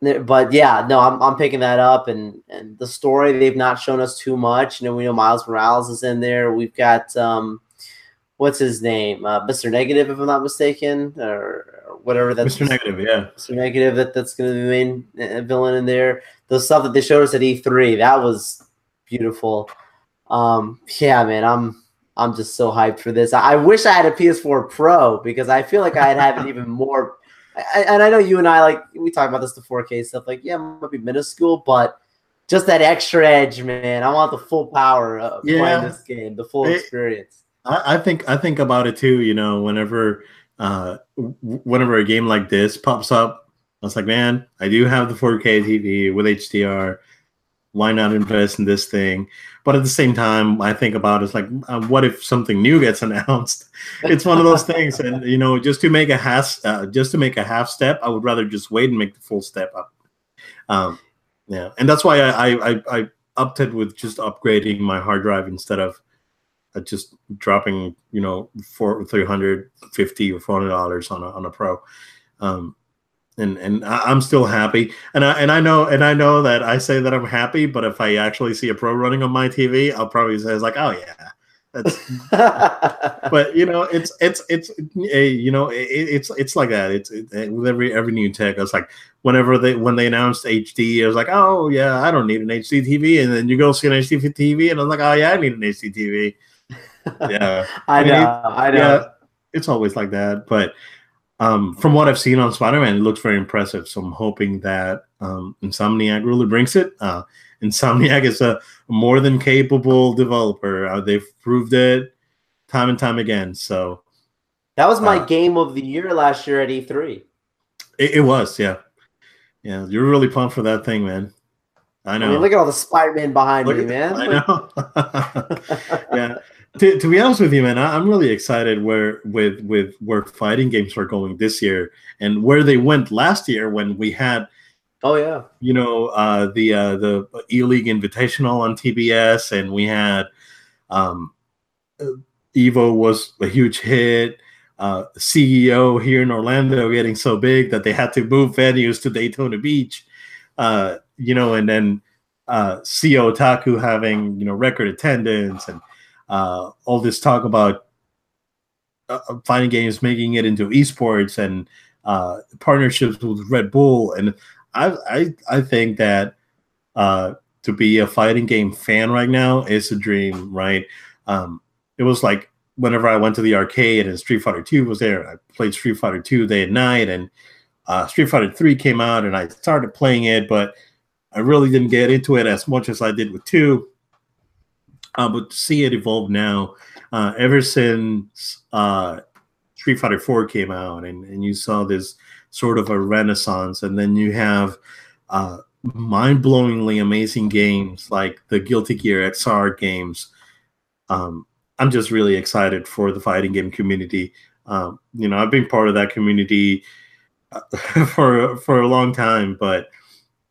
but yeah, no, I'm, I'm picking that up, and and the story they've not shown us too much. You know, we know Miles Morales is in there. We've got um, what's his name, uh, Mr. Negative, if I'm not mistaken, or, or whatever. That's Mr. Negative, yeah, Mr. Negative. That that's going to be the main uh, villain in there. The stuff that they showed us at E3, that was beautiful. Um, yeah, man, I'm I'm just so hyped for this. I, I wish I had a PS4 Pro because I feel like I'd have an even more I, and I know you and I like we talk about this the 4K stuff. Like, yeah, it might be minuscule, but just that extra edge, man. I want the full power of yeah. playing this game, the full it, experience. I, I, think I think about it too. You know, whenever uh, whenever a game like this pops up, I was like, man, I do have the 4K TV with HDR. Why not invest in this thing? But at the same time, I think about it's like, uh, what if something new gets announced? It's one of those things, and you know, just to make a half, uh, just to make a half step, I would rather just wait and make the full step up. Um, yeah, and that's why I, I, I opted with just upgrading my hard drive instead of uh, just dropping, you know, for three hundred fifty or four hundred dollars on a on a pro. Um, and and I'm still happy. And I and I know and I know that I say that I'm happy, but if I actually see a pro running on my TV, I'll probably say it's like, oh yeah. That's, but you know, it's it's it's a you know, it, it's it's like that. It's it, with every every new tech. I was like, whenever they when they announced HD, I was like, oh yeah, I don't need an HD TV. And then you go see an HD TV, and I'm like, oh yeah, I need an HD TV. Yeah, I know, I know. Yeah, it's always like that, but um, from what I've seen on Spider-Man, it looks very impressive. So I'm hoping that um, Insomniac really brings it. Uh, Insomniac is a more than capable developer. Uh, they've proved it time and time again. So that was my uh, game of the year last year at E3. It, it, was, yeah, yeah. You're really pumped for that thing, man. I know. I mean, look at all the Spider-Man behind look me, man. I know. yeah to, to be honest with you, man, I, am really excited where with with where fighting games are going this year and where they went last year when we had oh yeah you know uh, the uh, the E League Invitational on TBS and we had um, Evo was a huge hit. Uh, CEO here in Orlando getting so big that they had to move venues to Daytona Beach. Uh, you know, and then uh, CEO Otaku having you know record attendance and uh, all this talk about uh, uh, fighting games making it into esports and uh, partnerships with Red Bull, and I I, I think that uh, to be a fighting game fan right now is a dream, right? Um, it was like whenever I went to the arcade and Street Fighter Two was there, I played Street Fighter Two day and night, and uh, Street Fighter Three came out, and I started playing it, but I really didn't get into it as much as I did with two uh, but to see it evolve now, uh, ever since uh, Street Fighter 4 came out, and, and you saw this sort of a renaissance, and then you have uh, mind blowingly amazing games like the Guilty Gear Xrd games. Um, I'm just really excited for the fighting game community. Um, you know, I've been part of that community uh, for for a long time, but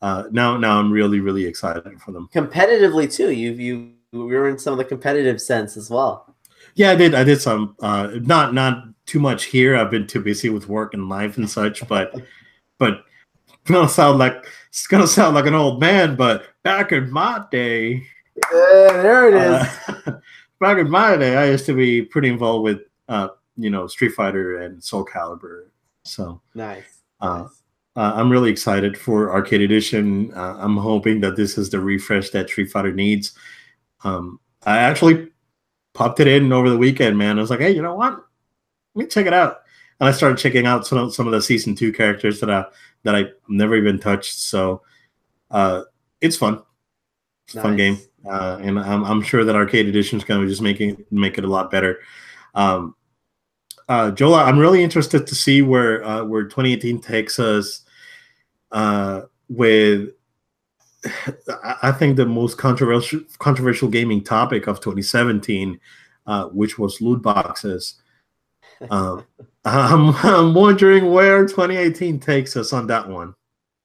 uh, now now I'm really really excited for them. Competitively too, you you we were in some of the competitive sense as well. Yeah, I did. I did some. Uh, not not too much here. I've been too busy with work and life and such. But but it's gonna sound like it's gonna sound like an old man. But back in my day, yeah, there it is. Uh, back in my day, I used to be pretty involved with uh, you know Street Fighter and Soul Calibur. So nice. Uh, nice. Uh, I'm really excited for Arcade Edition. Uh, I'm hoping that this is the refresh that Street Fighter needs. Um, I actually popped it in over the weekend, man. I was like, hey, you know what? Let me check it out. And I started checking out some of, some of the season two characters that I that I never even touched. So uh, it's fun. It's nice. fun game, uh, and I'm, I'm sure that Arcade Edition is going to just making make it a lot better. Um, uh, Jola, I'm really interested to see where uh, where 2018 takes us uh, with. I think the most controversial controversial gaming topic of 2017, uh, which was loot boxes. Um, I'm I'm wondering where 2018 takes us on that one.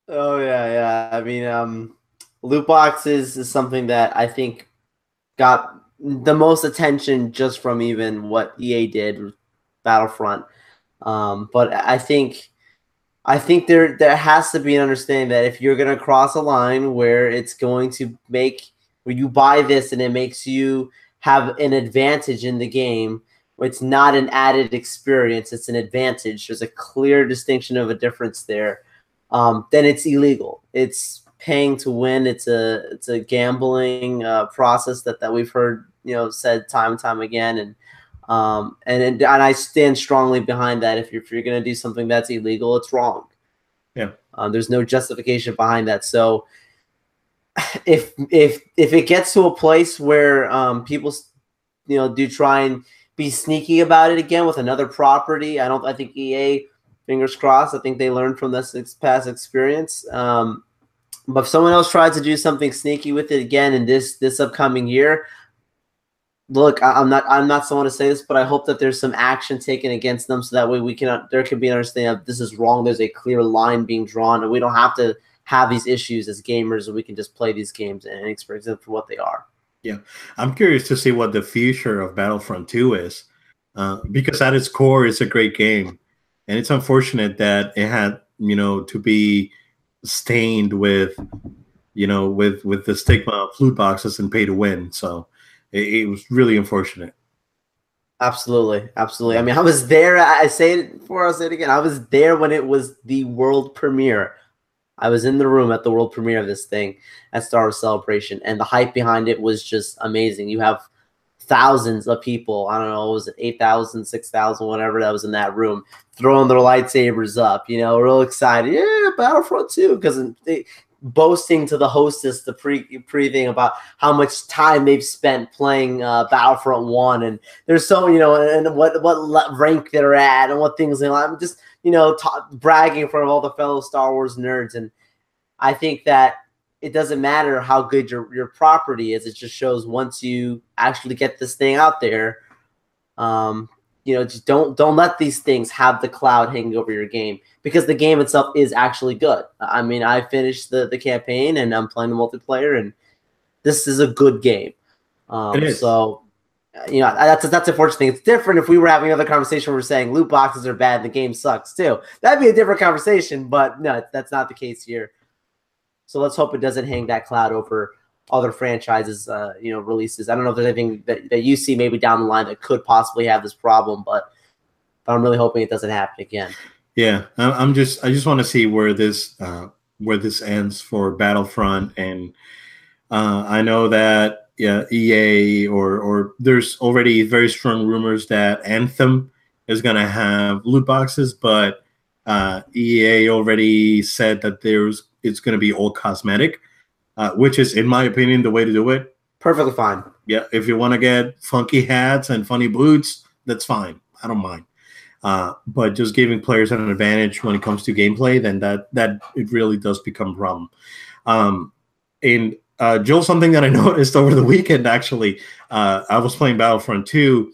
Oh yeah, yeah. I mean, um, loot boxes is something that I think got the most attention just from even what EA did with Battlefront. Um, but I think I think there there has to be an understanding that if you're going to cross a line where it's going to make where you buy this and it makes you have an advantage in the game, it's not an added experience; it's an advantage. There's a clear distinction of a difference there. Um, then it's illegal. It's paying to win. It's a it's a gambling uh, process that that we've heard you know said time and time again, and um, and, and and I stand strongly behind that. If you're if you're gonna do something that's illegal, it's wrong. Yeah. Um, there's no justification behind that. So if if if it gets to a place where um, people you know do try and be sneaky about it again with another property, I don't. I think EA, fingers crossed. I think they learned from this past experience. Um, but if someone else tries to do something sneaky with it again in this this upcoming year, look, I, am not I'm not someone to say this, but I hope that there's some action taken against them so that way we can there can be an understanding of this is wrong. There's a clear line being drawn, and we don't have to have these issues as gamers, and we can just play these games and experience them for what they are. Yeah, I'm curious to see what the future of Battlefront 2 is, uh, because at its core, it's a great game, and it's unfortunate that it had you know to be stained with you know with with the stigma of loot boxes and pay to win. So it, it was really unfortunate. Absolutely, absolutely. I mean, I was there. I say it before I say it again. I was there when it was the world premiere. I was in the room at the world premiere of this thing at Star Wars Celebration, and the hype behind it was just amazing. You have thousands of people. I don't know, It was it 8,000, 6,000, whatever that was in that room, throwing their lightsabers up, you know, real excited. Yeah, Battlefront 2, because boasting to the hostess the pre pre about how much time they've spent playing uh, Battlefront One, and there's so you know, and what what rank they're at, and what things. Know, I'm just you know bragging in front of all the fellow Star Wars nerds, and I think that it doesn't matter how good your your property is. It just shows once you actually get this thing out there, um, you know, just don't don't let these things have the cloud hanging over your game because the game itself is actually good. I mean, I finished the the campaign and I'm playing the multiplayer, and this is a good game. Um. So, you know, that's that's a fortunate thing. It's different if we were having another conversation where we're saying loot boxes are bad the game sucks too. That'd be a different conversation, but no, that's not the case here. So let's hope it doesn't hang that cloud over other franchises, uh, you know, releases. I don't know if there's anything that, that you see maybe down the line that could possibly have this problem, but, but I'm really hoping it doesn't happen again. Yeah, I'm just I just want to see where this uh, where this ends for Battlefront, and uh, I know that yeah, EA or or there's already very strong rumors that Anthem is going to have loot boxes, but uh, EA already said that there's it's going to be all cosmetic uh, which is, in my opinion, the way to do it. Perfectly fine. Yeah, if you want to get funky hats and funny boots, that's fine. I don't mind. Uh, but just giving players an advantage when it comes to gameplay, then that that it really does become a problem. Um, and uh, Joel, something that I noticed over the weekend, actually, uh, I was playing Battlefront 2,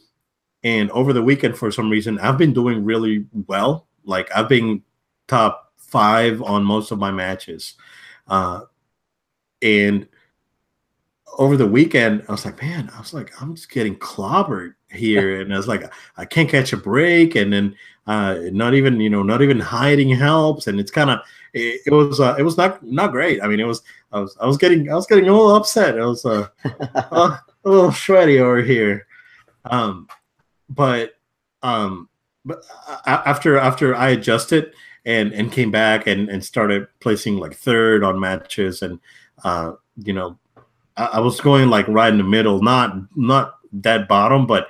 and over the weekend, for some reason, I've been doing really well. Like I've been top five on most of my matches. Uh, and over the weekend, I was like, man, I was like, I'm just getting clobbered here. And I was like, I can't catch a break. And then uh, not even, you know, not even hiding helps. And it's kind of, it, it, was, uh, it was not, not great. I mean, it was, I was, I was getting, I was getting a little upset. I was uh, a little sweaty over here. Um, but um, but uh, after after I adjusted and and came back and and started placing like third on matches and uh you know I, I was going like right in the middle, not not that bottom, but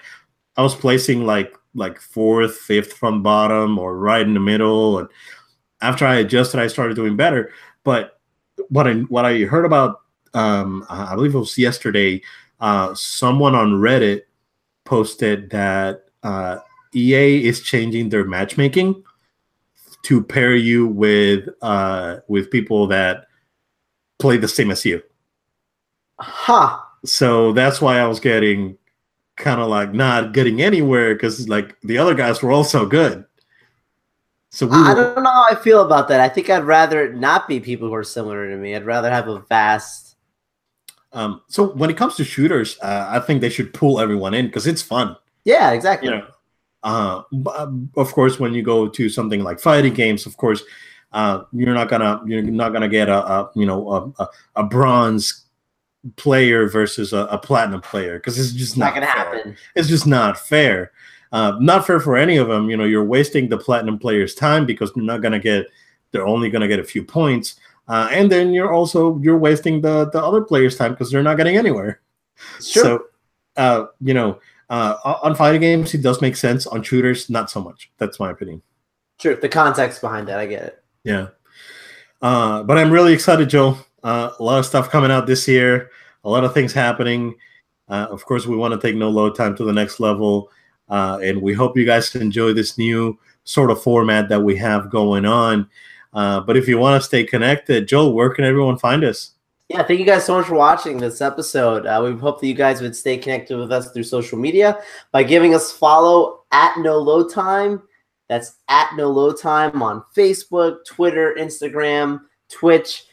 I was placing like like fourth, fifth from bottom or right in the middle. And after I adjusted, I started doing better. But what I what I heard about, um, I believe it was yesterday, uh, someone on Reddit posted that uh, EA is changing their matchmaking to pair you with uh, with people that play the same as you. Huh. So that's why I was getting kind of like not getting anywhere because like the other guys were also good. So we I don't know how I feel about that. I think I'd rather not be people who are similar to me. I'd rather have a vast. Um, so when it comes to shooters, uh, I think they should pull everyone in because it's fun. Yeah, exactly. You know, uh, of course, when you go to something like fighting games, of course, uh, you're not gonna you're not gonna get a, a you know a, a, bronze player versus a, a platinum player because it's just not, not gonna fair. happen. It's just not fair. Uh, not fair for any of them. You know, you're wasting the platinum player's time because they're not gonna get. They're only gonna get a few points, uh, and then you're also you're wasting the the other player's time because they're not getting anywhere. Sure. So, uh, you know, uh, on fighting games, it does make sense. On shooters, not so much. That's my opinion. Sure, the context behind that, I get it. Yeah, uh, but I'm really excited, Joe. Uh, a lot of stuff coming out this year. A lot of things happening. Uh, of course, we want to take no load time to the next level, uh, and we hope you guys enjoy this new sort of format that we have going on. Uh, but if you want to stay connected, Joel, where can everyone find us? Yeah, thank you guys so much for watching this episode. Uh, we hope that you guys would stay connected with us through social media by giving us follow at No Load Time. That's at No Load Time on Facebook, Twitter, Instagram, Twitch.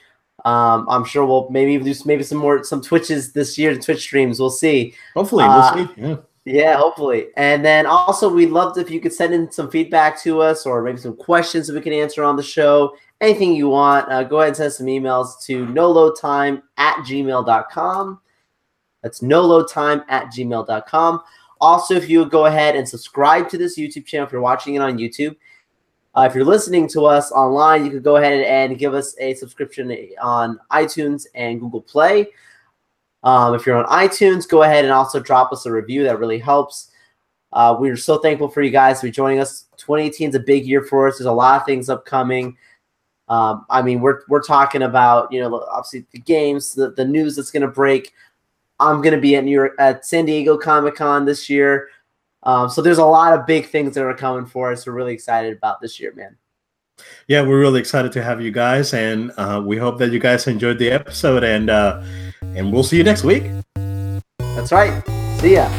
Um, I'm sure we'll maybe do maybe some more some Twitches this year, Twitch streams. We'll see. Hopefully, we'll uh, see. Yeah. Yeah, hopefully. And then also, we'd love if you could send in some feedback to us or maybe some questions that we can answer on the show anything you want, uh, go ahead and send some emails to noloadtime at gmail.com. That's noloadtime at gmail.com. Also, if you would go ahead and subscribe to this YouTube channel if you're watching it on YouTube. Uh, if you're listening to us online, you could go ahead and give us a subscription on iTunes and Google Play. Um, if you're on iTunes, go ahead and also drop us a review. That really helps. Uh, we're so thankful for you guys be joining us. 2018 is a big year for us. There's a lot of things upcoming. Um, I mean, we're we're talking about you know obviously the games, the, the news that's going to break. I'm going to be at New York at San Diego Comic Con this year, um, so there's a lot of big things that are coming for us. We're really excited about this year, man. Yeah, we're really excited to have you guys, and uh, we hope that you guys enjoyed the episode, and uh, and we'll see you next week. That's right. See ya.